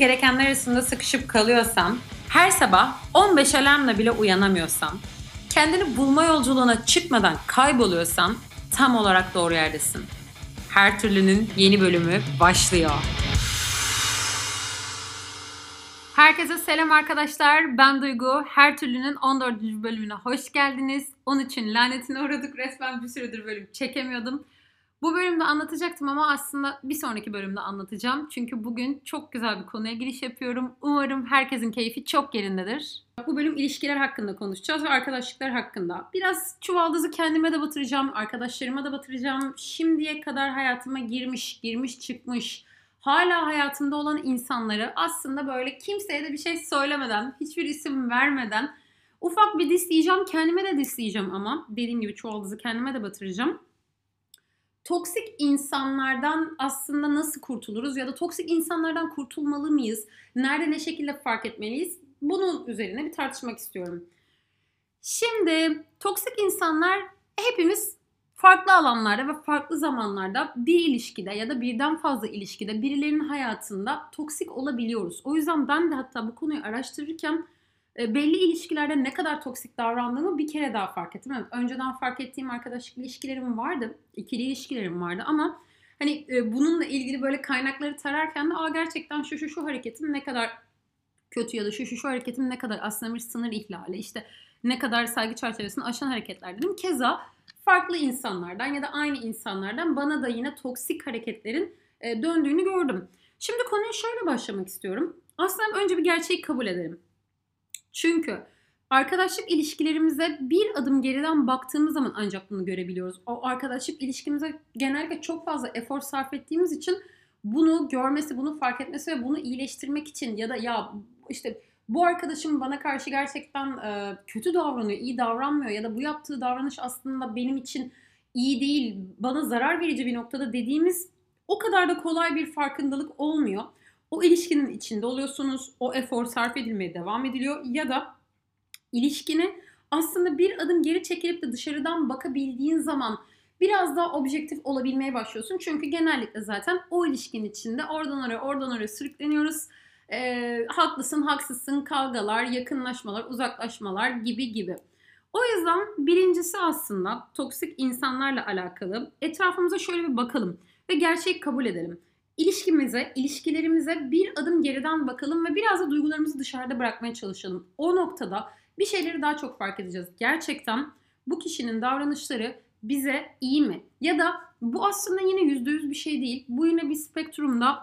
gerekenler arasında sıkışıp kalıyorsan, her sabah 15 alarmla bile uyanamıyorsan, kendini bulma yolculuğuna çıkmadan kayboluyorsan tam olarak doğru yerdesin. Her türlünün yeni bölümü başlıyor. Herkese selam arkadaşlar. Ben Duygu. Her türlünün 14. bölümüne hoş geldiniz. Onun için lanetine uğradık. Resmen bir süredir bölüm çekemiyordum. Bu bölümde anlatacaktım ama aslında bir sonraki bölümde anlatacağım. Çünkü bugün çok güzel bir konuya giriş yapıyorum. Umarım herkesin keyfi çok yerindedir. Bu bölüm ilişkiler hakkında konuşacağız ve arkadaşlıklar hakkında. Biraz çuvaldızı kendime de batıracağım, arkadaşlarıma da batıracağım. Şimdiye kadar hayatıma girmiş, girmiş çıkmış, hala hayatımda olan insanları aslında böyle kimseye de bir şey söylemeden, hiçbir isim vermeden ufak bir disleyeceğim. Kendime de disleyeceğim ama dediğim gibi çuvaldızı kendime de batıracağım toksik insanlardan aslında nasıl kurtuluruz ya da toksik insanlardan kurtulmalı mıyız? Nerede ne şekilde fark etmeliyiz? Bunun üzerine bir tartışmak istiyorum. Şimdi toksik insanlar hepimiz farklı alanlarda ve farklı zamanlarda bir ilişkide ya da birden fazla ilişkide birilerinin hayatında toksik olabiliyoruz. O yüzden ben de hatta bu konuyu araştırırken belli ilişkilerde ne kadar toksik davrandığımı bir kere daha fark ettim. Evet, önceden fark ettiğim arkadaşlık ilişkilerim vardı. ikili ilişkilerim vardı ama hani e, bununla ilgili böyle kaynakları tararken de Aa, gerçekten şu şu şu hareketim ne kadar kötü ya da şu şu şu hareketim ne kadar aslında bir sınır ihlali işte ne kadar saygı çerçevesini aşan hareketler dedim. Keza farklı insanlardan ya da aynı insanlardan bana da yine toksik hareketlerin e, döndüğünü gördüm. Şimdi konuya şöyle başlamak istiyorum. Aslında önce bir gerçeği kabul edelim. Çünkü arkadaşlık ilişkilerimize bir adım geriden baktığımız zaman ancak bunu görebiliyoruz. O arkadaşlık ilişkimize genellikle çok fazla efor sarf ettiğimiz için bunu görmesi, bunu fark etmesi ve bunu iyileştirmek için ya da ya işte bu arkadaşım bana karşı gerçekten e, kötü davranıyor, iyi davranmıyor ya da bu yaptığı davranış aslında benim için iyi değil, bana zarar verici bir noktada dediğimiz o kadar da kolay bir farkındalık olmuyor o ilişkinin içinde oluyorsunuz. O efor sarf edilmeye devam ediliyor ya da ilişkini aslında bir adım geri çekilip de dışarıdan bakabildiğin zaman biraz daha objektif olabilmeye başlıyorsun. Çünkü genellikle zaten o ilişkinin içinde oradan oraya oradan oraya sürükleniyoruz. E, haklısın, haksızsın, kavgalar, yakınlaşmalar, uzaklaşmalar gibi gibi. O yüzden birincisi aslında toksik insanlarla alakalı etrafımıza şöyle bir bakalım ve gerçeği kabul edelim ilişkimize, ilişkilerimize bir adım geriden bakalım ve biraz da duygularımızı dışarıda bırakmaya çalışalım. O noktada bir şeyleri daha çok fark edeceğiz. Gerçekten bu kişinin davranışları bize iyi mi? Ya da bu aslında yine yüzde yüz bir şey değil. Bu yine bir spektrumda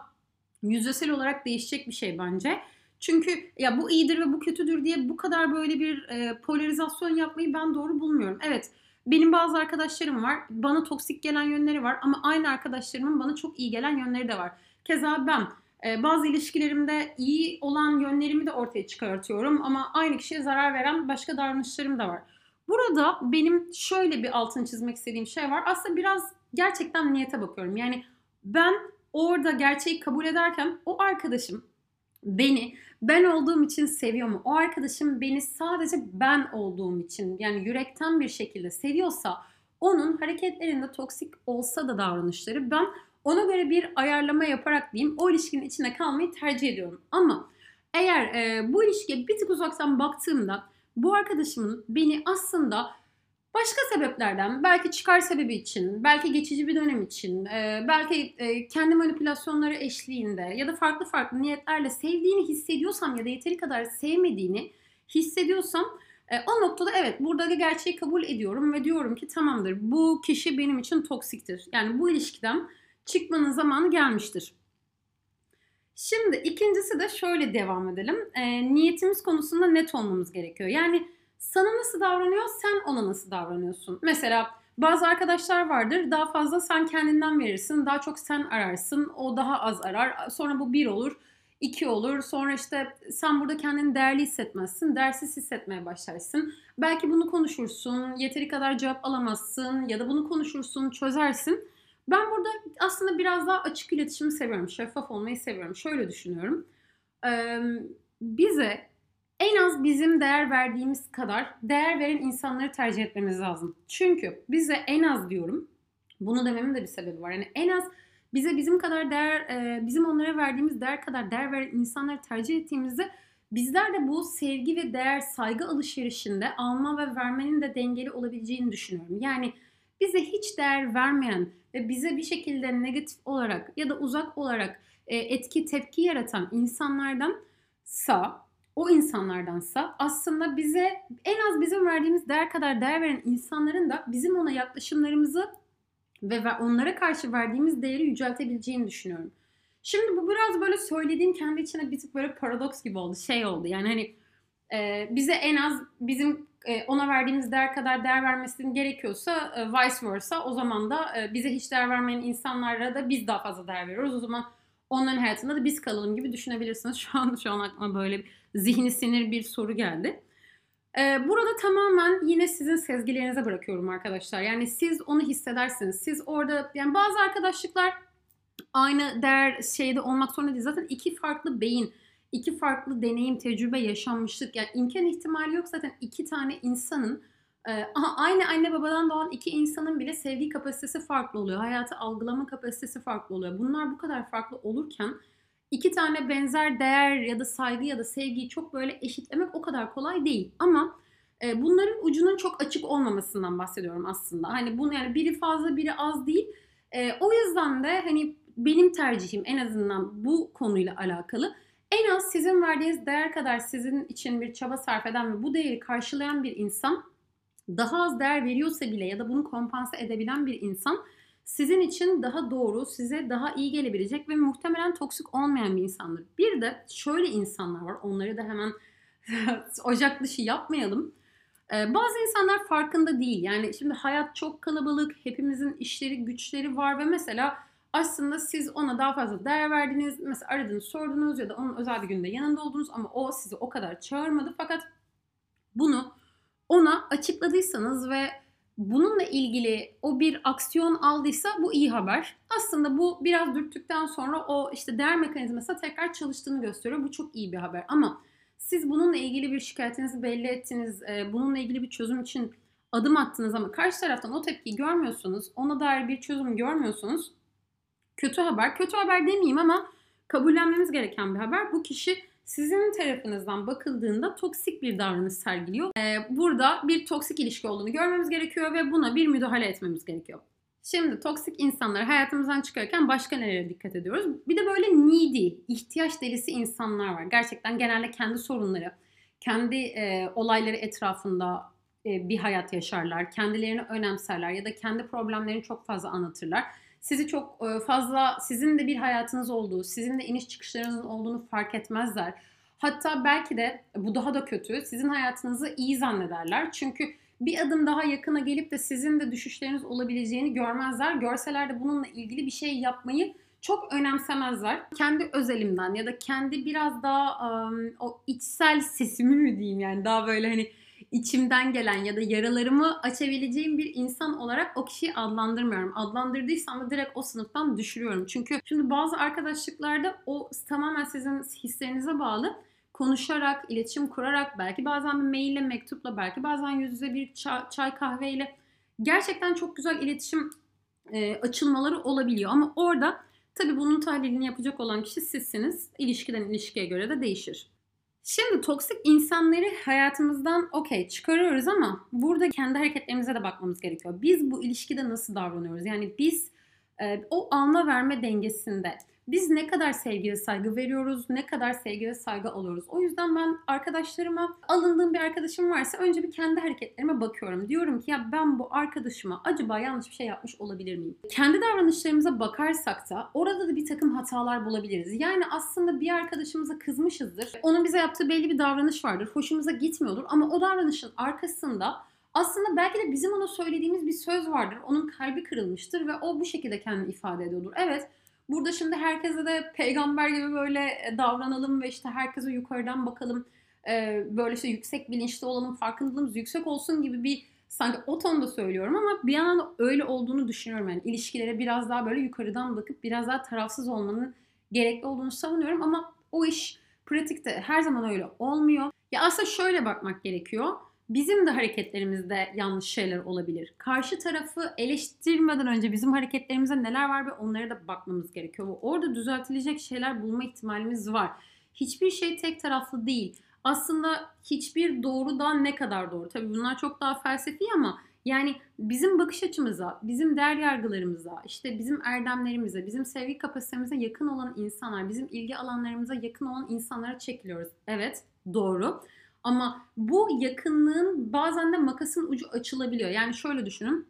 yüzdesel olarak değişecek bir şey bence. Çünkü ya bu iyidir ve bu kötüdür diye bu kadar böyle bir e, polarizasyon yapmayı ben doğru bulmuyorum. Evet benim bazı arkadaşlarım var. Bana toksik gelen yönleri var ama aynı arkadaşlarımın bana çok iyi gelen yönleri de var. Keza ben e, bazı ilişkilerimde iyi olan yönlerimi de ortaya çıkartıyorum ama aynı kişiye zarar veren başka davranışlarım da var. Burada benim şöyle bir altını çizmek istediğim şey var. Aslında biraz gerçekten niyete bakıyorum. Yani ben orada gerçeği kabul ederken o arkadaşım beni ben olduğum için seviyor mu? O arkadaşım beni sadece ben olduğum için yani yürekten bir şekilde seviyorsa onun hareketlerinde toksik olsa da davranışları ben ona göre bir ayarlama yaparak diyeyim o ilişkinin içine kalmayı tercih ediyorum. Ama eğer e, bu ilişkiye bir tık uzaktan baktığımda bu arkadaşımın beni aslında Başka sebeplerden, belki çıkar sebebi için, belki geçici bir dönem için, e, belki e, kendi manipülasyonları eşliğinde ya da farklı farklı niyetlerle sevdiğini hissediyorsam ya da yeteri kadar sevmediğini hissediyorsam e, o noktada evet burada gerçeği kabul ediyorum ve diyorum ki tamamdır bu kişi benim için toksiktir. Yani bu ilişkiden çıkmanın zamanı gelmiştir. Şimdi ikincisi de şöyle devam edelim. E, niyetimiz konusunda net olmamız gerekiyor. Yani sana nasıl davranıyor, sen ona nasıl davranıyorsun? Mesela bazı arkadaşlar vardır daha fazla sen kendinden verirsin, daha çok sen ararsın, o daha az arar. Sonra bu bir olur, iki olur. Sonra işte sen burada kendini değerli hissetmezsin, değersiz hissetmeye başlarsın. Belki bunu konuşursun, yeteri kadar cevap alamazsın ya da bunu konuşursun, çözersin. Ben burada aslında biraz daha açık iletişimi seviyorum, şeffaf olmayı seviyorum. Şöyle düşünüyorum. Ee, bize en az bizim değer verdiğimiz kadar değer veren insanları tercih etmemiz lazım. Çünkü bize en az diyorum, bunu dememin de bir sebebi var. Yani en az bize bizim kadar değer, e, bizim onlara verdiğimiz değer kadar değer veren insanları tercih ettiğimizde bizler de bu sevgi ve değer, saygı alışverişinde alma ve vermenin de dengeli olabileceğini düşünüyorum. Yani bize hiç değer vermeyen ve bize bir şekilde negatif olarak ya da uzak olarak e, etki tepki yaratan insanlardan sa o insanlardansa aslında bize en az bizim verdiğimiz değer kadar değer veren insanların da bizim ona yaklaşımlarımızı ve onlara karşı verdiğimiz değeri yüceltebileceğini düşünüyorum. Şimdi bu biraz böyle söylediğim kendi içine bir tık böyle paradoks gibi oldu. Şey oldu yani hani e, bize en az bizim e, ona verdiğimiz değer kadar değer vermesinin gerekiyorsa e, vice versa o zaman da e, bize hiç değer vermeyen insanlara da biz daha fazla değer veriyoruz. O zaman onların hayatında da biz kalalım gibi düşünebilirsiniz. Şu an şu an aklıma böyle zihni sinir bir soru geldi. Ee, burada tamamen yine sizin sezgilerinize bırakıyorum arkadaşlar. Yani siz onu hissedersiniz. Siz orada yani bazı arkadaşlıklar aynı değer şeyde olmak zorunda değil. Zaten iki farklı beyin, iki farklı deneyim, tecrübe, yaşanmışlık. Yani imkan ihtimali yok zaten iki tane insanın aha, aynı anne babadan doğan iki insanın bile sevgi kapasitesi farklı oluyor. Hayatı algılama kapasitesi farklı oluyor. Bunlar bu kadar farklı olurken iki tane benzer değer ya da saygı ya da sevgiyi çok böyle eşitlemek o kadar kolay değil. Ama e, bunların ucunun çok açık olmamasından bahsediyorum aslında. Hani bunu yani biri fazla biri az değil. E, o yüzden de hani benim tercihim en azından bu konuyla alakalı en az sizin verdiğiniz değer kadar sizin için bir çaba sarf eden ve bu değeri karşılayan bir insan daha az değer veriyorsa bile ya da bunu kompanse edebilen bir insan sizin için daha doğru, size daha iyi gelebilecek ve muhtemelen toksik olmayan bir insandır. Bir de şöyle insanlar var. Onları da hemen ocak dışı yapmayalım. Ee, bazı insanlar farkında değil. Yani şimdi hayat çok kalabalık, hepimizin işleri, güçleri var ve mesela aslında siz ona daha fazla değer verdiniz. Mesela aradınız, sordunuz ya da onun özel bir günde yanında oldunuz ama o sizi o kadar çağırmadı. Fakat bunu ona açıkladıysanız ve bununla ilgili o bir aksiyon aldıysa bu iyi haber. Aslında bu biraz dürttükten sonra o işte değer mekanizması tekrar çalıştığını gösteriyor. Bu çok iyi bir haber ama siz bununla ilgili bir şikayetinizi belli ettiniz, e, bununla ilgili bir çözüm için adım attınız ama karşı taraftan o tepkiyi görmüyorsunuz, ona dair bir çözüm görmüyorsunuz. Kötü haber, kötü haber demeyeyim ama kabullenmemiz gereken bir haber. Bu kişi sizin tarafınızdan bakıldığında toksik bir davranış sergiliyor. Ee, burada bir toksik ilişki olduğunu görmemiz gerekiyor ve buna bir müdahale etmemiz gerekiyor. Şimdi toksik insanları hayatımızdan çıkarırken başka nelere dikkat ediyoruz? Bir de böyle needy, ihtiyaç delisi insanlar var. Gerçekten genelde kendi sorunları, kendi e, olayları etrafında e, bir hayat yaşarlar. Kendilerini önemserler ya da kendi problemlerini çok fazla anlatırlar sizi çok e, fazla sizin de bir hayatınız olduğu, sizin de iniş çıkışlarınızın olduğunu fark etmezler. Hatta belki de bu daha da kötü. Sizin hayatınızı iyi zannederler. Çünkü bir adım daha yakına gelip de sizin de düşüşleriniz olabileceğini görmezler. Görseler de bununla ilgili bir şey yapmayı çok önemsemezler. Kendi özelimden ya da kendi biraz daha um, o içsel sesimi mi diyeyim yani daha böyle hani içimden gelen ya da yaralarımı açabileceğim bir insan olarak o kişiyi adlandırmıyorum. Adlandırdıysam da direkt o sınıftan düşürüyorum. Çünkü şimdi bazı arkadaşlıklarda o tamamen sizin hislerinize bağlı konuşarak, iletişim kurarak, belki bazen bir maille, mektupla, belki bazen yüz yüze bir çay, çay kahveyle gerçekten çok güzel iletişim e, açılmaları olabiliyor. Ama orada tabii bunun tahlilini yapacak olan kişi sizsiniz. İlişkiden ilişkiye göre de değişir. Şimdi toksik insanları hayatımızdan okey çıkarıyoruz ama burada kendi hareketlerimize de bakmamız gerekiyor. Biz bu ilişkide nasıl davranıyoruz? Yani biz e, o alma verme dengesinde biz ne kadar sevgi ve saygı veriyoruz, ne kadar sevgi ve saygı alıyoruz. O yüzden ben arkadaşlarıma alındığım bir arkadaşım varsa önce bir kendi hareketlerime bakıyorum. Diyorum ki ya ben bu arkadaşıma acaba yanlış bir şey yapmış olabilir miyim? Kendi davranışlarımıza bakarsak da orada da bir takım hatalar bulabiliriz. Yani aslında bir arkadaşımıza kızmışızdır. Onun bize yaptığı belli bir davranış vardır. Hoşumuza gitmiyordur ama o davranışın arkasında aslında belki de bizim ona söylediğimiz bir söz vardır. Onun kalbi kırılmıştır ve o bu şekilde kendini ifade ediyordur. Evet Burada şimdi herkese de peygamber gibi böyle e, davranalım ve işte herkese yukarıdan bakalım. E, böyle işte yüksek bilinçli olalım, farkındalığımız yüksek olsun gibi bir sanki o tonda söylüyorum ama bir yandan öyle olduğunu düşünüyorum. Yani ilişkilere biraz daha böyle yukarıdan bakıp biraz daha tarafsız olmanın gerekli olduğunu savunuyorum ama o iş pratikte her zaman öyle olmuyor. Ya aslında şöyle bakmak gerekiyor. Bizim de hareketlerimizde yanlış şeyler olabilir. Karşı tarafı eleştirmeden önce bizim hareketlerimizde neler var ve onlara da bakmamız gerekiyor. Orada düzeltilecek şeyler bulma ihtimalimiz var. Hiçbir şey tek taraflı değil. Aslında hiçbir doğrudan ne kadar doğru? Tabii bunlar çok daha felsefi ama yani bizim bakış açımıza, bizim değer yargılarımıza, işte bizim erdemlerimize, bizim sevgi kapasitemize yakın olan insanlar, bizim ilgi alanlarımıza yakın olan insanlara çekiliyoruz. Evet, doğru. Ama bu yakınlığın bazen de makasın ucu açılabiliyor. Yani şöyle düşünün.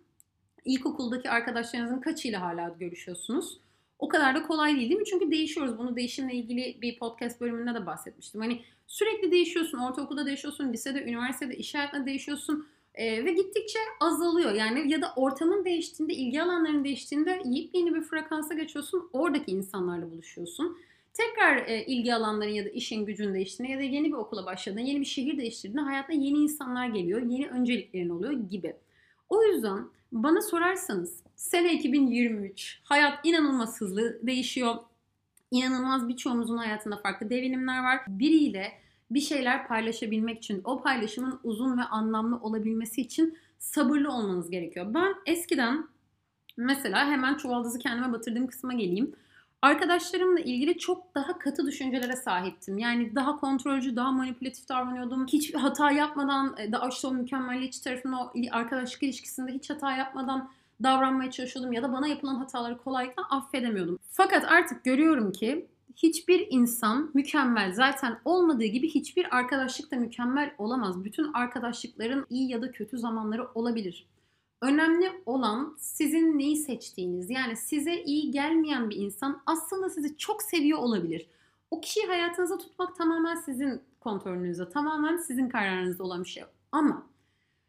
İlkokuldaki arkadaşlarınızın kaçıyla hala görüşüyorsunuz? O kadar da kolay değil değil mi? Çünkü değişiyoruz. Bunu değişimle ilgili bir podcast bölümünde de bahsetmiştim. Hani sürekli değişiyorsun. Ortaokulda değişiyorsun, lisede, üniversitede, iş hayatında değişiyorsun. Ee, ve gittikçe azalıyor. Yani ya da ortamın değiştiğinde, ilgi alanların değiştiğinde yeni bir frekansa geçiyorsun. Oradaki insanlarla buluşuyorsun tekrar e, ilgi alanların ya da işin gücün değiştiğinde ya da yeni bir okula başladığında, yeni bir şehir değiştirdiğinde hayatına yeni insanlar geliyor, yeni önceliklerin oluyor gibi. O yüzden bana sorarsanız sene 2023, hayat inanılmaz hızlı değişiyor. İnanılmaz birçoğumuzun hayatında farklı devinimler var. Biriyle bir şeyler paylaşabilmek için, o paylaşımın uzun ve anlamlı olabilmesi için sabırlı olmanız gerekiyor. Ben eskiden mesela hemen çuvaldızı kendime batırdığım kısma geleyim Arkadaşlarımla ilgili çok daha katı düşüncelere sahiptim. Yani daha kontrolcü, daha manipülatif davranıyordum. Hiç hata yapmadan, e, daha işte o mükemmelliyetçi tarafında o arkadaşlık ilişkisinde hiç hata yapmadan davranmaya çalışıyordum. Ya da bana yapılan hataları kolaylıkla affedemiyordum. Fakat artık görüyorum ki hiçbir insan mükemmel zaten olmadığı gibi hiçbir arkadaşlık da mükemmel olamaz. Bütün arkadaşlıkların iyi ya da kötü zamanları olabilir. Önemli olan sizin neyi seçtiğiniz. Yani size iyi gelmeyen bir insan aslında sizi çok seviyor olabilir. O kişiyi hayatınıza tutmak tamamen sizin kontrolünüzde, tamamen sizin kararınızda olan bir şey. Ama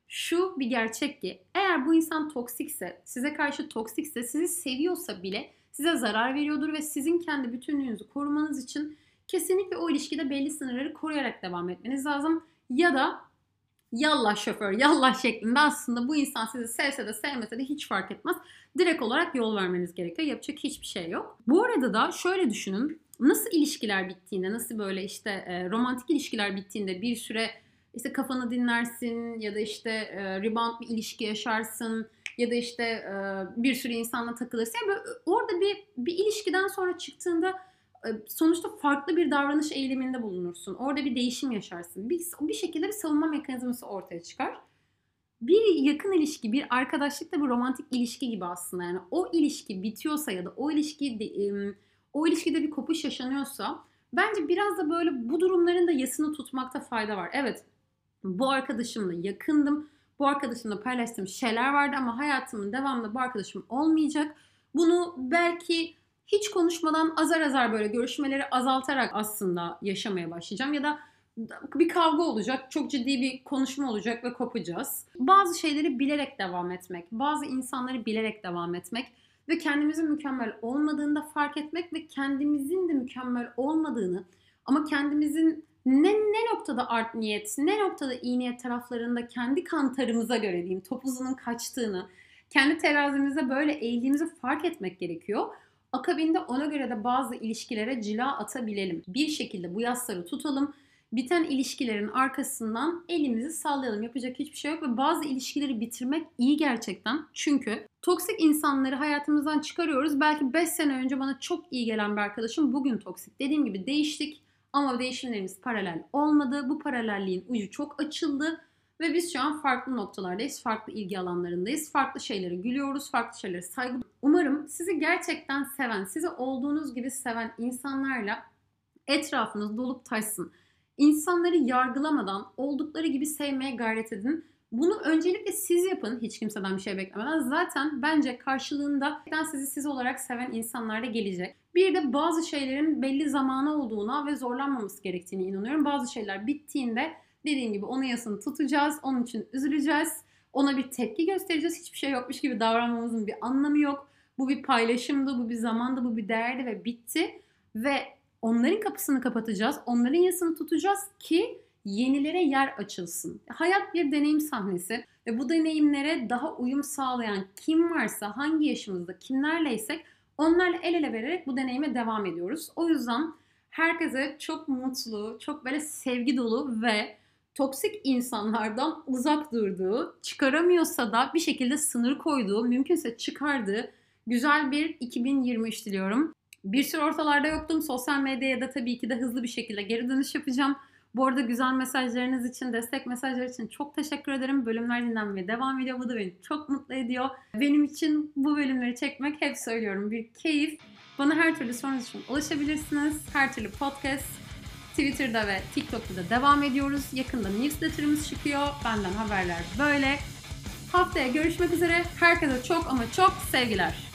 şu bir gerçek ki eğer bu insan toksikse, size karşı toksikse, sizi seviyorsa bile size zarar veriyordur ve sizin kendi bütünlüğünüzü korumanız için kesinlikle o ilişkide belli sınırları koruyarak devam etmeniz lazım. Ya da yallah şoför, yallah şeklinde aslında bu insan sizi sevse de sevmese de hiç fark etmez. Direkt olarak yol vermeniz gerekiyor. Yapacak hiçbir şey yok. Bu arada da şöyle düşünün. Nasıl ilişkiler bittiğinde, nasıl böyle işte e, romantik ilişkiler bittiğinde bir süre işte kafanı dinlersin ya da işte e, rebound bir ilişki yaşarsın ya da işte e, bir sürü insanla takılırsın. Yani böyle orada bir bir ilişkiden sonra çıktığında e, sonuçta farklı bir davranış eğiliminde bulunursun. Orada bir değişim yaşarsın. Bir, bir şekilde bir savunma mekanizması ortaya çıkar. Bir yakın ilişki, bir arkadaşlık da bir romantik ilişki gibi aslında. Yani o ilişki bitiyorsa ya da o ilişki o ilişkide bir kopuş yaşanıyorsa bence biraz da böyle bu durumların da yasını tutmakta fayda var. Evet bu arkadaşımla yakındım. Bu arkadaşımla paylaştığım şeyler vardı ama hayatımın devamında bu arkadaşım olmayacak. Bunu belki hiç konuşmadan azar azar böyle görüşmeleri azaltarak aslında yaşamaya başlayacağım ya da bir kavga olacak, çok ciddi bir konuşma olacak ve kopacağız. Bazı şeyleri bilerek devam etmek, bazı insanları bilerek devam etmek ve kendimizin mükemmel olmadığını da fark etmek ve kendimizin de mükemmel olmadığını ama kendimizin ne, ne noktada art niyet, ne noktada iyi niyet taraflarında kendi kantarımıza göre diyeyim topuzunun kaçtığını, kendi terazimizde böyle eğildiğimizi fark etmek gerekiyor. Akabinde ona göre de bazı ilişkilere cila atabilelim. Bir şekilde bu yasları tutalım. Biten ilişkilerin arkasından elimizi sallayalım. Yapacak hiçbir şey yok ve bazı ilişkileri bitirmek iyi gerçekten. Çünkü toksik insanları hayatımızdan çıkarıyoruz. Belki 5 sene önce bana çok iyi gelen bir arkadaşım bugün toksik. Dediğim gibi değiştik ama değişimlerimiz paralel olmadı. Bu paralelliğin ucu çok açıldı ve biz şu an farklı noktalardayız, farklı ilgi alanlarındayız, farklı şeylere gülüyoruz, farklı şeylere saygı. Umarım sizi gerçekten seven, sizi olduğunuz gibi seven insanlarla etrafınız dolup taşsın. İnsanları yargılamadan oldukları gibi sevmeye gayret edin. Bunu öncelikle siz yapın hiç kimseden bir şey beklemeden. Zaten bence karşılığında sizi siz olarak seven insanlar da gelecek. Bir de bazı şeylerin belli zamanı olduğuna ve zorlanmaması gerektiğini inanıyorum. Bazı şeyler bittiğinde Dediğim gibi onun yasını tutacağız. Onun için üzüleceğiz. Ona bir tepki göstereceğiz. Hiçbir şey yokmuş gibi davranmamızın bir anlamı yok. Bu bir paylaşımdı, bu bir zamandı, bu bir değerdi ve bitti. Ve onların kapısını kapatacağız. Onların yasını tutacağız ki yenilere yer açılsın. Hayat bir deneyim sahnesi ve bu deneyimlere daha uyum sağlayan kim varsa, hangi yaşımızda, kimlerleysek onlarla el ele vererek bu deneyime devam ediyoruz. O yüzden herkese çok mutlu, çok böyle sevgi dolu ve toksik insanlardan uzak durduğu, çıkaramıyorsa da bir şekilde sınır koyduğu, mümkünse çıkardığı güzel bir 2023 diliyorum. Bir sürü ortalarda yoktum. Sosyal medyaya da tabii ki de hızlı bir şekilde geri dönüş yapacağım. Bu arada güzel mesajlarınız için, destek mesajları için çok teşekkür ederim. Bölümler dinlenmeye devam ediyor. Bu da beni çok mutlu ediyor. Benim için bu bölümleri çekmek hep söylüyorum bir keyif. Bana her türlü sorunuz için ulaşabilirsiniz. Her türlü podcast, Twitter'da ve TikTok'ta da devam ediyoruz. Yakında newsletter'ımız çıkıyor. Benden haberler böyle. Haftaya görüşmek üzere. Herkese çok ama çok sevgiler.